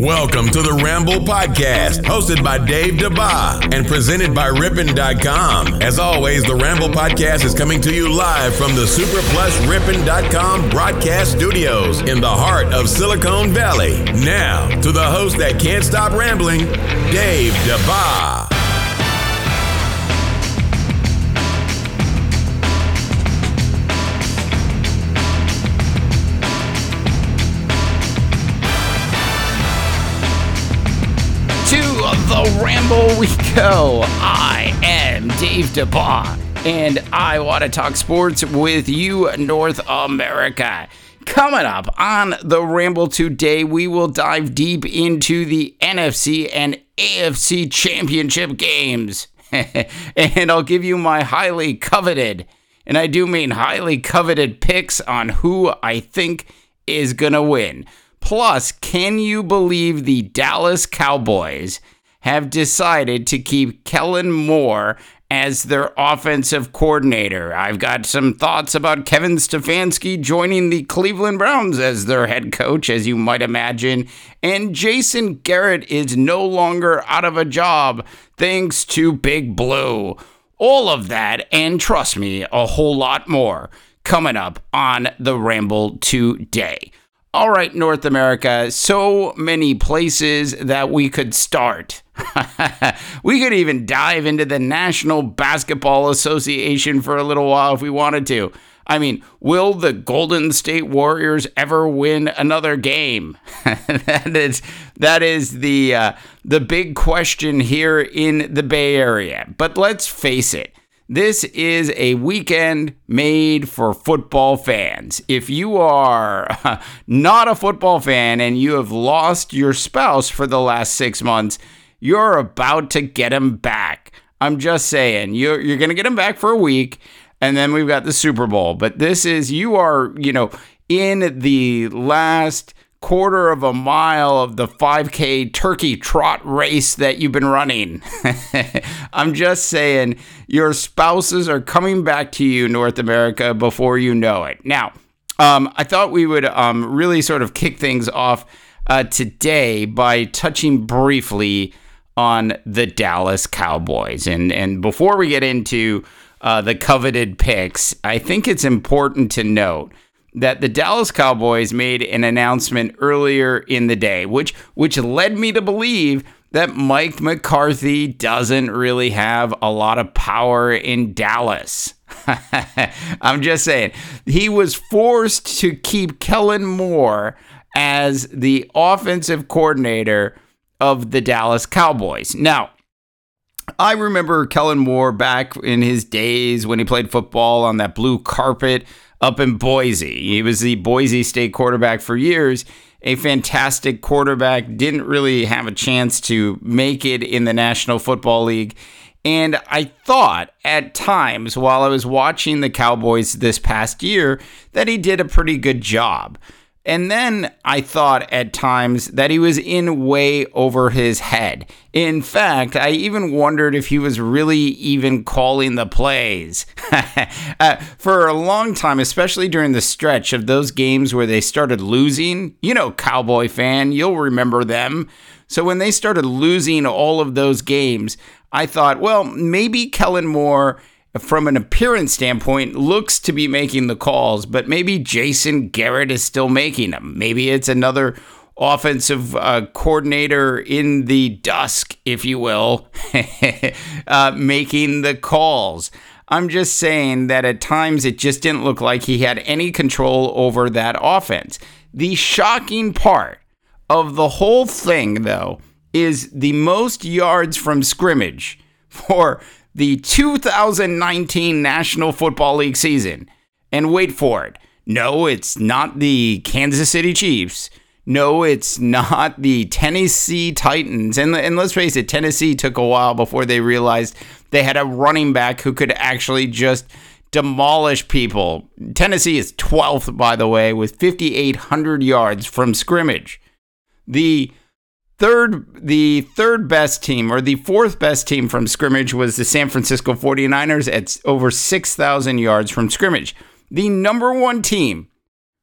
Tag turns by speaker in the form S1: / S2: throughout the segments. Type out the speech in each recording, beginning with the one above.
S1: Welcome to the Ramble Podcast, hosted by Dave DeBa and presented by Rippin.com. As always, the Ramble Podcast is coming to you live from the Super Plus Rippin.com broadcast studios in the heart of Silicon Valley. Now, to the host that can't stop rambling, Dave DeBa.
S2: The Ramble we go. I am Dave DeBa, and I want to talk sports with you, North America. Coming up on the Ramble today, we will dive deep into the NFC and AFC championship games. and I'll give you my highly coveted, and I do mean highly coveted picks on who I think is going to win. Plus, can you believe the Dallas Cowboys have decided to keep Kellen Moore as their offensive coordinator. I've got some thoughts about Kevin Stefanski joining the Cleveland Browns as their head coach, as you might imagine. And Jason Garrett is no longer out of a job thanks to Big Blue. All of that, and trust me, a whole lot more coming up on the Ramble today. All right, North America, so many places that we could start. we could even dive into the National Basketball Association for a little while if we wanted to. I mean, will the Golden State Warriors ever win another game? that is that is the uh, the big question here in the Bay Area. But let's face it. This is a weekend made for football fans. If you are not a football fan and you have lost your spouse for the last six months, you're about to get him back. I'm just saying, you're, you're going to get him back for a week, and then we've got the Super Bowl. But this is, you are, you know, in the last quarter of a mile of the 5K turkey trot race that you've been running. I'm just saying, your spouses are coming back to you, North America, before you know it. Now, um, I thought we would um, really sort of kick things off uh, today by touching briefly on the Dallas Cowboys. And and before we get into uh, the coveted picks, I think it's important to note that the Dallas Cowboys made an announcement earlier in the day, which which led me to believe that Mike McCarthy doesn't really have a lot of power in Dallas. I'm just saying. He was forced to keep Kellen Moore as the offensive coordinator of the Dallas Cowboys. Now, I remember Kellen Moore back in his days when he played football on that blue carpet up in Boise. He was the Boise State quarterback for years, a fantastic quarterback, didn't really have a chance to make it in the National Football League. And I thought at times while I was watching the Cowboys this past year that he did a pretty good job. And then I thought at times that he was in way over his head. In fact, I even wondered if he was really even calling the plays. uh, for a long time, especially during the stretch of those games where they started losing, you know, Cowboy fan, you'll remember them. So when they started losing all of those games, I thought, well, maybe Kellen Moore from an appearance standpoint, looks to be making the calls, but maybe Jason Garrett is still making them. Maybe it's another offensive uh, coordinator in the dusk, if you will, uh, making the calls. I'm just saying that at times it just didn't look like he had any control over that offense. The shocking part of the whole thing, though, is the most yards from scrimmage for the 2019 National Football League season. And wait for it. No, it's not the Kansas City Chiefs. No, it's not the Tennessee Titans. And, and let's face it, Tennessee took a while before they realized they had a running back who could actually just demolish people. Tennessee is 12th, by the way, with 5,800 yards from scrimmage. The third the third best team or the fourth best team from scrimmage was the San Francisco 49ers at over 6,000 yards from scrimmage. The number 1 team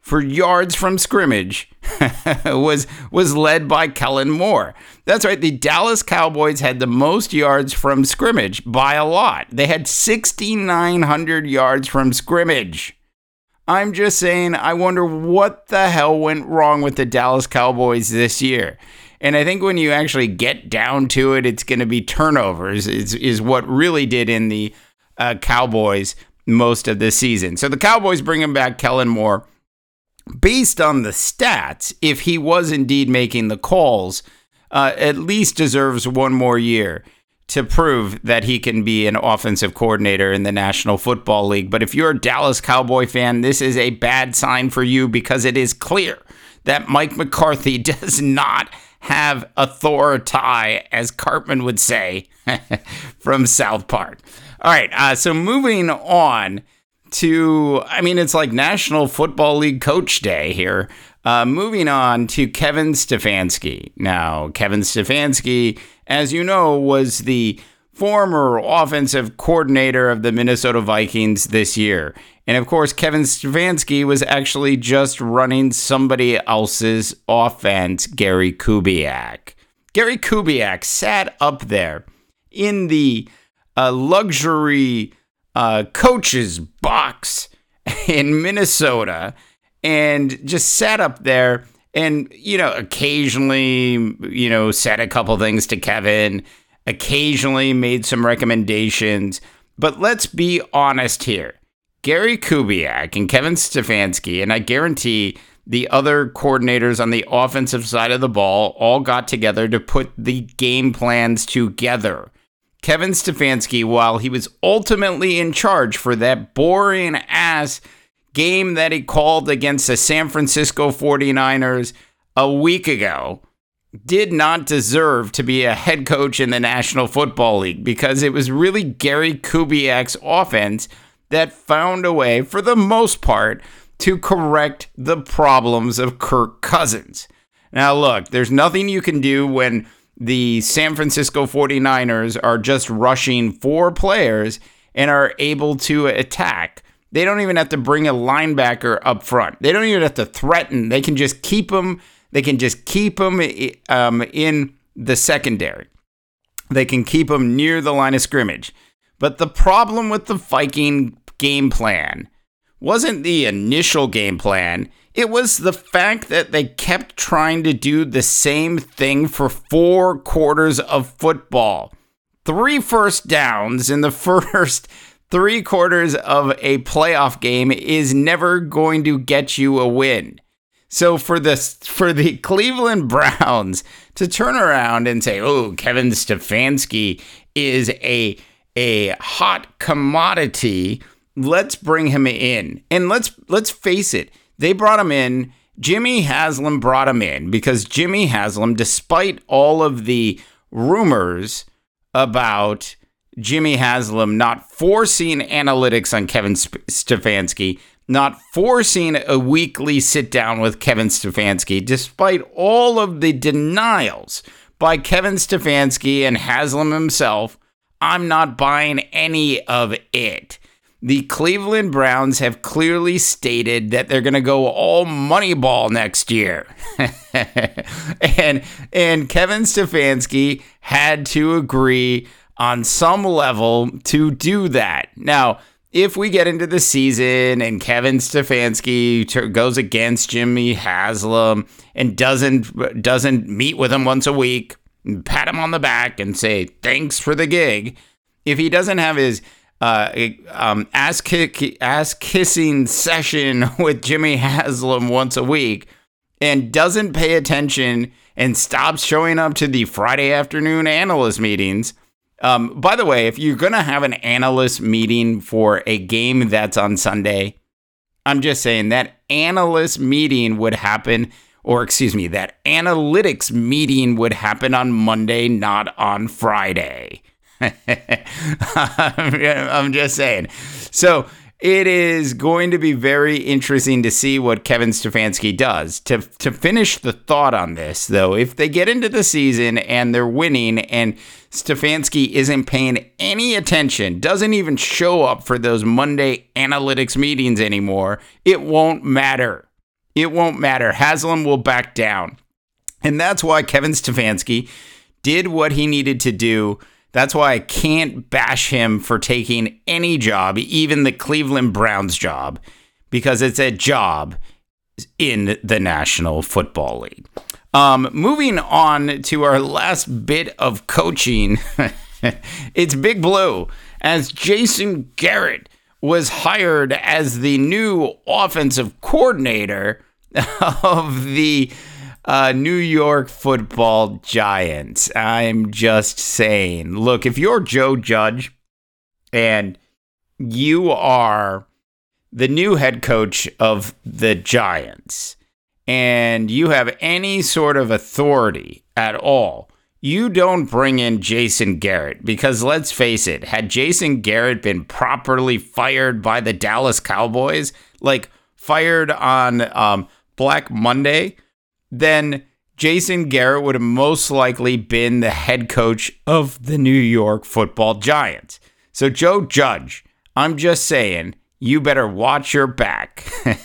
S2: for yards from scrimmage was was led by Kellen Moore. That's right, the Dallas Cowboys had the most yards from scrimmage by a lot. They had 6900 yards from scrimmage. I'm just saying I wonder what the hell went wrong with the Dallas Cowboys this year. And I think when you actually get down to it, it's going to be turnovers is, is what really did in the uh, Cowboys most of the season. So the Cowboys bringing back Kellen Moore based on the stats, if he was indeed making the calls, uh, at least deserves one more year to prove that he can be an offensive coordinator in the National Football League. But if you're a Dallas Cowboy fan, this is a bad sign for you because it is clear that Mike McCarthy does not have authority, as Cartman would say from South Park. All right, uh, so moving on to, I mean, it's like National Football League Coach Day here. Uh, moving on to Kevin Stefanski. Now, Kevin Stefanski, as you know, was the former offensive coordinator of the Minnesota Vikings this year. And of course, Kevin Stefanski was actually just running somebody else's offense, Gary Kubiak. Gary Kubiak sat up there in the uh, luxury uh, coach's box in Minnesota and just sat up there and, you know, occasionally, you know, said a couple things to Kevin, occasionally made some recommendations. But let's be honest here. Gary Kubiak and Kevin Stefanski, and I guarantee the other coordinators on the offensive side of the ball all got together to put the game plans together. Kevin Stefanski, while he was ultimately in charge for that boring ass game that he called against the San Francisco 49ers a week ago, did not deserve to be a head coach in the National Football League because it was really Gary Kubiak's offense that found a way, for the most part, to correct the problems of Kirk Cousins. Now, look, there's nothing you can do when the San Francisco 49ers are just rushing four players and are able to attack. They don't even have to bring a linebacker up front. They don't even have to threaten. They can just keep them. They can just keep them um, in the secondary. They can keep them near the line of scrimmage. But the problem with the Viking game plan wasn't the initial game plan. It was the fact that they kept trying to do the same thing for four quarters of football. Three first downs in the first three quarters of a playoff game is never going to get you a win. So for the for the Cleveland Browns to turn around and say, "Oh, Kevin Stefanski is a a hot commodity," let's bring him in. And let's let's face it, they brought him in. Jimmy Haslam brought him in because Jimmy Haslam, despite all of the rumors about Jimmy Haslam not forcing analytics on Kevin Stefanski, not forcing a weekly sit down with Kevin Stefanski, despite all of the denials by Kevin Stefanski and Haslam himself, I'm not buying any of it the Cleveland Browns have clearly stated that they're going to go all Moneyball next year. and and Kevin Stefanski had to agree on some level to do that. Now, if we get into the season and Kevin Stefanski goes against Jimmy Haslam and doesn't doesn't meet with him once a week, pat him on the back and say thanks for the gig, if he doesn't have his uh, um, ass kick ass kissing session with Jimmy Haslam once a week and doesn't pay attention and stops showing up to the Friday afternoon analyst meetings. Um, by the way, if you're going to have an analyst meeting for a game that's on Sunday, I'm just saying that analyst meeting would happen, or excuse me, that analytics meeting would happen on Monday, not on Friday. I'm just saying. So it is going to be very interesting to see what Kevin Stefanski does. To to finish the thought on this, though, if they get into the season and they're winning and Stefanski isn't paying any attention, doesn't even show up for those Monday analytics meetings anymore, it won't matter. It won't matter. Haslam will back down. And that's why Kevin Stefanski did what he needed to do. That's why I can't bash him for taking any job, even the Cleveland Browns job, because it's a job in the National Football League. Um, moving on to our last bit of coaching, it's Big Blue as Jason Garrett was hired as the new offensive coordinator of the uh, New York football giants. I'm just saying. Look, if you're Joe Judge and you are the new head coach of the Giants and you have any sort of authority at all, you don't bring in Jason Garrett because let's face it, had Jason Garrett been properly fired by the Dallas Cowboys, like fired on um, Black Monday, then Jason Garrett would have most likely been the head coach of the New York football Giants. So, Joe Judge, I'm just saying, you better watch your back.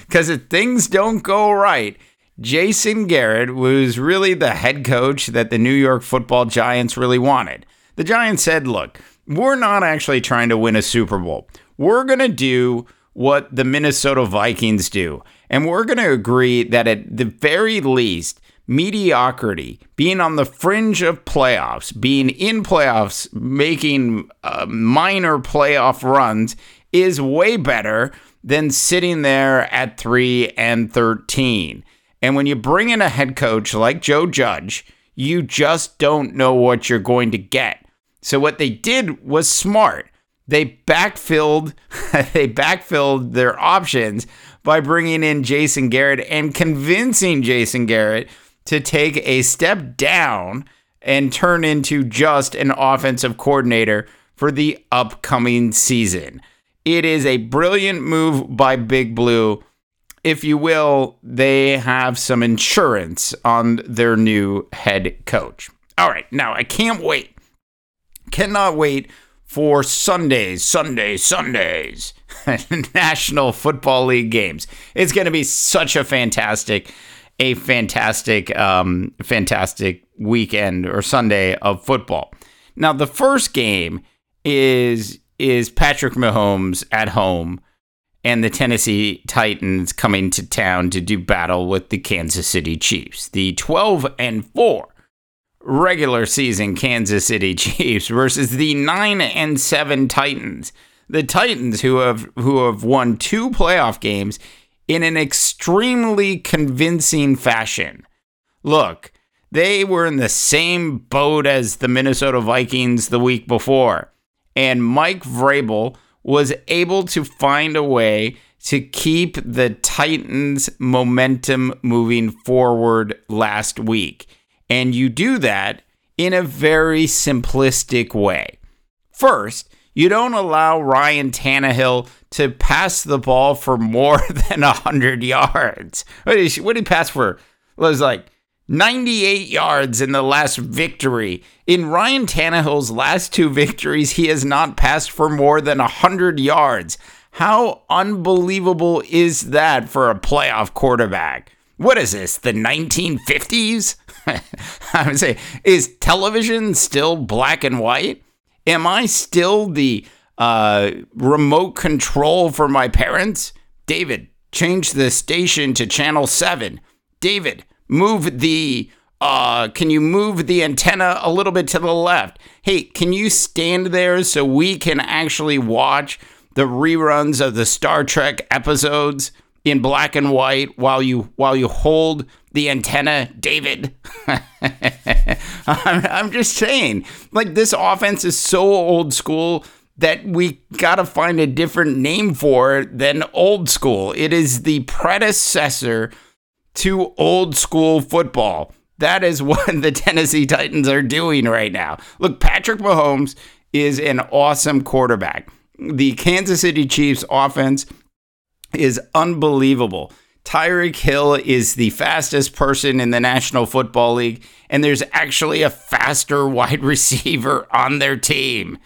S2: Because if things don't go right, Jason Garrett was really the head coach that the New York football Giants really wanted. The Giants said, look, we're not actually trying to win a Super Bowl. We're going to do what the Minnesota Vikings do. And we're going to agree that at the very least, mediocrity, being on the fringe of playoffs, being in playoffs, making uh, minor playoff runs is way better than sitting there at 3 and 13. And when you bring in a head coach like Joe Judge, you just don't know what you're going to get. So what they did was smart. They backfilled they backfilled their options by bringing in Jason Garrett and convincing Jason Garrett to take a step down and turn into just an offensive coordinator for the upcoming season. It is a brilliant move by Big Blue. If you will, they have some insurance on their new head coach. All right, now I can't wait. Cannot wait for Sundays, Sundays, Sundays, National Football League games. It's going to be such a fantastic, a fantastic, um, fantastic weekend or Sunday of football. Now, the first game is is Patrick Mahomes at home and the Tennessee Titans coming to town to do battle with the Kansas City Chiefs. The 12 and 4 regular season Kansas City Chiefs versus the 9 and 7 Titans. The Titans who have who have won two playoff games in an extremely convincing fashion. Look, they were in the same boat as the Minnesota Vikings the week before and Mike Vrabel was able to find a way to keep the Titans' momentum moving forward last week. And you do that in a very simplistic way. First, you don't allow Ryan Tannehill to pass the ball for more than 100 yards. What did he, what did he pass for? It was like 98 yards in the last victory. In Ryan Tannehill's last two victories, he has not passed for more than 100 yards. How unbelievable is that for a playoff quarterback? What is this, the 1950s? I would say, is television still black and white? Am I still the uh, remote control for my parents? David, change the station to channel 7. David, move the uh, can you move the antenna a little bit to the left? Hey, can you stand there so we can actually watch the reruns of the Star Trek episodes in black and white while you while you hold the antenna, David? I'm, I'm just saying, like this offense is so old school that we got to find a different name for than old school. It is the predecessor to old school football. That is what the Tennessee Titans are doing right now. Look, Patrick Mahomes is an awesome quarterback. The Kansas City Chiefs offense is unbelievable. Tyreek Hill is the fastest person in the National Football League, and there's actually a faster wide receiver on their team.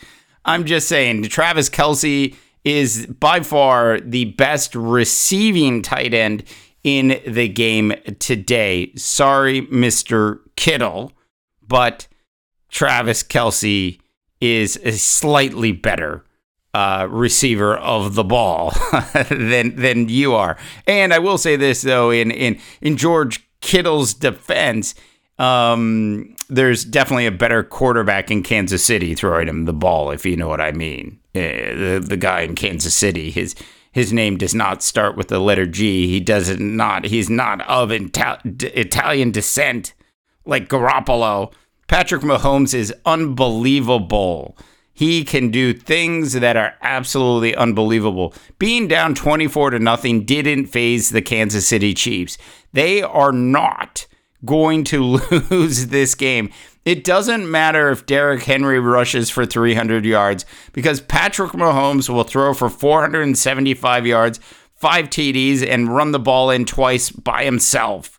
S2: I'm just saying, Travis Kelce is by far the best receiving tight end in the game today. Sorry, Mr. Kittle, but Travis Kelce is slightly better uh, receiver of the ball than than you are. And I will say this though, in in in George Kittle's defense, um, there's definitely a better quarterback in Kansas City throwing him the ball, if you know what I mean. Uh, the the guy in Kansas City, his his name does not start with the letter G. He does not. He's not of Italian descent like Garoppolo. Patrick Mahomes is unbelievable. He can do things that are absolutely unbelievable. Being down 24 to nothing didn't faze the Kansas City Chiefs. They are not going to lose this game. It doesn't matter if Derrick Henry rushes for 300 yards because Patrick Mahomes will throw for 475 yards, five TDs, and run the ball in twice by himself.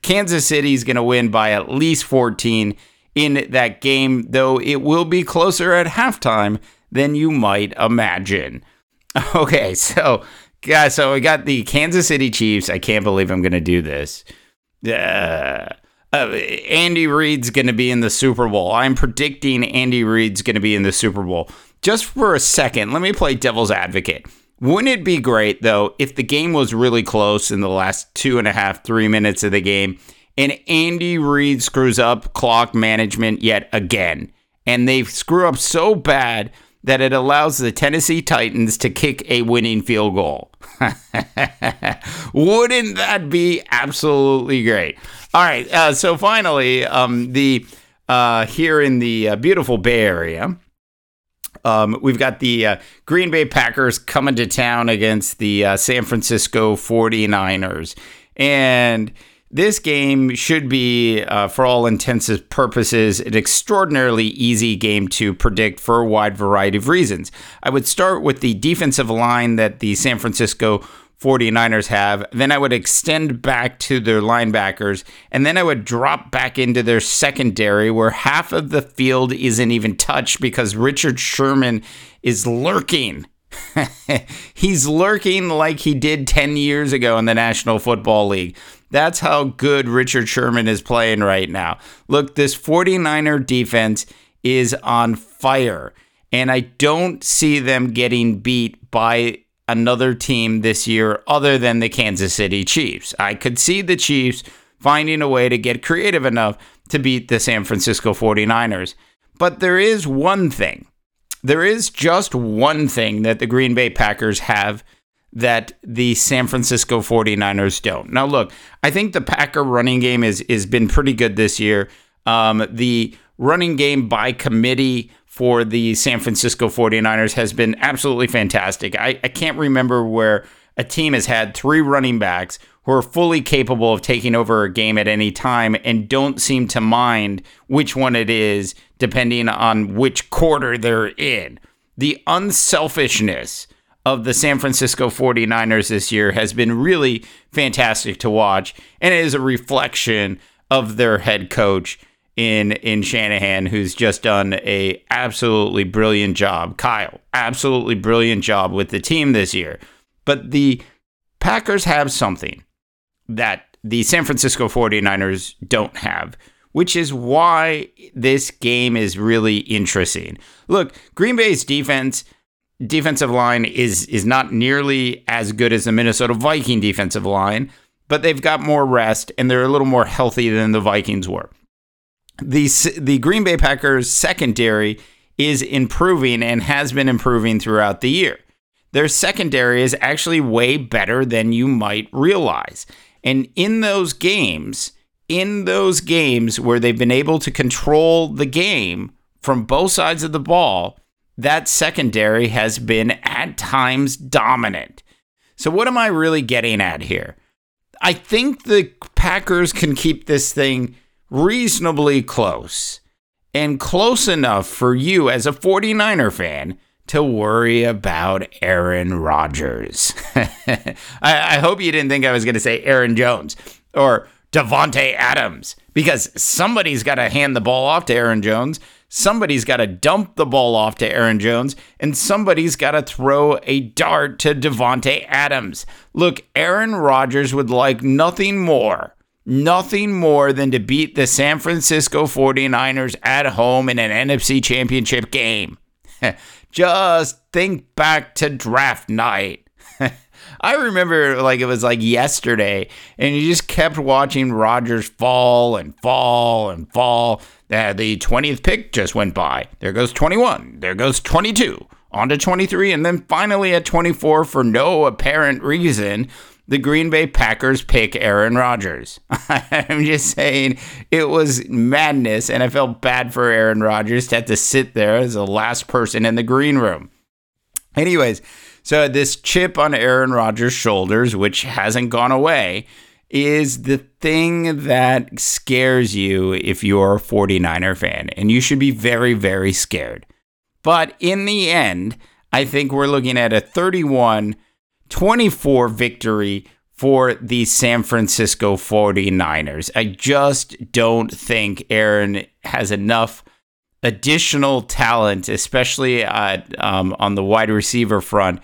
S2: Kansas City is going to win by at least 14 in that game, though it will be closer at halftime than you might imagine. Okay, so guys, so we got the Kansas City Chiefs. I can't believe I'm going to do this. Uh, uh, Andy Reid's going to be in the Super Bowl. I'm predicting Andy Reid's going to be in the Super Bowl. Just for a second, let me play devil's advocate. Wouldn't it be great, though, if the game was really close in the last two and a half, three minutes of the game, and Andy Reid screws up clock management yet again? And they screw up so bad that it allows the Tennessee Titans to kick a winning field goal. Wouldn't that be absolutely great? All right. Uh, so finally, um, the uh, here in the uh, beautiful Bay Area, um, we've got the uh, Green Bay Packers coming to town against the uh, San Francisco 49ers. And this game should be, uh, for all intents and purposes, an extraordinarily easy game to predict for a wide variety of reasons. I would start with the defensive line that the San Francisco 49ers have. Then I would extend back to their linebackers, and then I would drop back into their secondary where half of the field isn't even touched because Richard Sherman is lurking. He's lurking like he did 10 years ago in the National Football League. That's how good Richard Sherman is playing right now. Look, this 49er defense is on fire, and I don't see them getting beat by another team this year other than the Kansas City Chiefs. I could see the Chiefs finding a way to get creative enough to beat the San Francisco 49ers. But there is one thing. There is just one thing that the Green Bay Packers have that the San Francisco 49ers don't. Now look, I think the Packer running game is is been pretty good this year. Um, the running game by committee for the San Francisco 49ers has been absolutely fantastic. I, I can't remember where a team has had three running backs who are fully capable of taking over a game at any time and don't seem to mind which one it is, depending on which quarter they're in. The unselfishness of the San Francisco 49ers this year has been really fantastic to watch, and it is a reflection of their head coach in in Shanahan, who's just done a absolutely brilliant job. Kyle, absolutely brilliant job with the team this year. But the Packers have something that the San Francisco 49ers don't have, which is why this game is really interesting. Look, Green Bay's defense defensive line is is not nearly as good as the Minnesota Viking defensive line, but they've got more rest and they're a little more healthy than the Vikings were the the Green Bay Packers secondary is improving and has been improving throughout the year. Their secondary is actually way better than you might realize. And in those games, in those games where they've been able to control the game from both sides of the ball, that secondary has been at times dominant. So, what am I really getting at here? I think the Packers can keep this thing reasonably close and close enough for you as a 49er fan to worry about Aaron Rodgers. I, I, hope you didn't think I was going to say Aaron Jones or Davante Adams because somebody's got to hand the ball off to Aaron Jones. Somebody's got to dump the ball off to Aaron Jones, and somebody's got to throw a dart to Davante Adams. Look, Aaron Rodgers would like nothing more, nothing more than to beat the San Francisco 49ers at home in an NFC championship game. Just think back to draft night. I remember like it was like yesterday, and you just kept watching Rodgers fall and fall and fall. The 20th pick just went by. There goes 21. There goes 22. On to 23. And then finally at 24, for no apparent reason, the Green Bay Packers pick Aaron Rodgers. I'm just saying it was madness, and I felt bad for Aaron Rodgers to have to sit there as the last person in the green room. Anyways, so this chip on Aaron Rodgers' shoulders, which hasn't gone away, is the thing that scares you if you're a 49er fan. And you should be very, very scared. But in the end, I think we're looking at a 31 24 victory for the San Francisco 49ers. I just don't think Aaron has enough additional talent, especially uh, um, on the wide receiver front,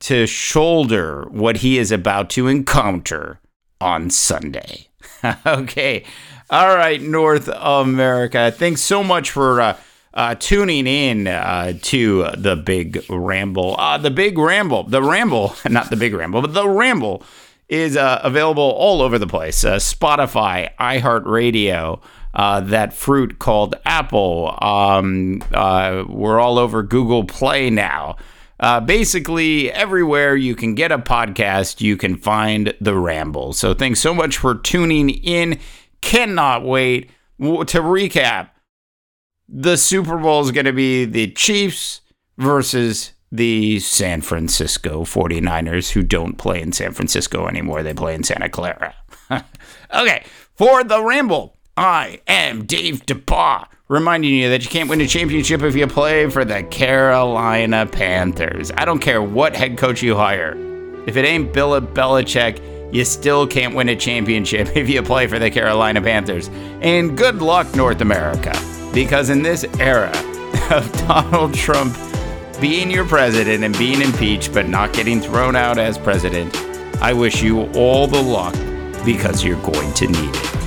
S2: to shoulder what he is about to encounter on Sunday. okay. All right, North America. Thanks so much for uh, uh, tuning in uh, to the big ramble. Uh, the big ramble, the ramble, not the big ramble, but the ramble is uh, available all over the place uh, Spotify, iHeartRadio. Uh, that fruit called Apple. Um, we're all over Google Play now. Uh, basically, everywhere you can get a podcast, you can find the ramble. So, thanks so much for tuning in. Cannot wait to recap. The Super Bowl is going to be the Chiefs versus the San Francisco 49ers, who don't play in San Francisco anymore. They play in Santa Clara. okay, for the ramble, I am Dave DePaul reminding you that you can't win a championship if you play for the Carolina Panthers. I don't care what head coach you hire. If it ain't Bill Belichick, you still can't win a championship if you play for the Carolina Panthers. And good luck, North America, because in this era of Donald Trump being your president and being impeached but not getting thrown out as president, I wish you all the luck because you're going to need it.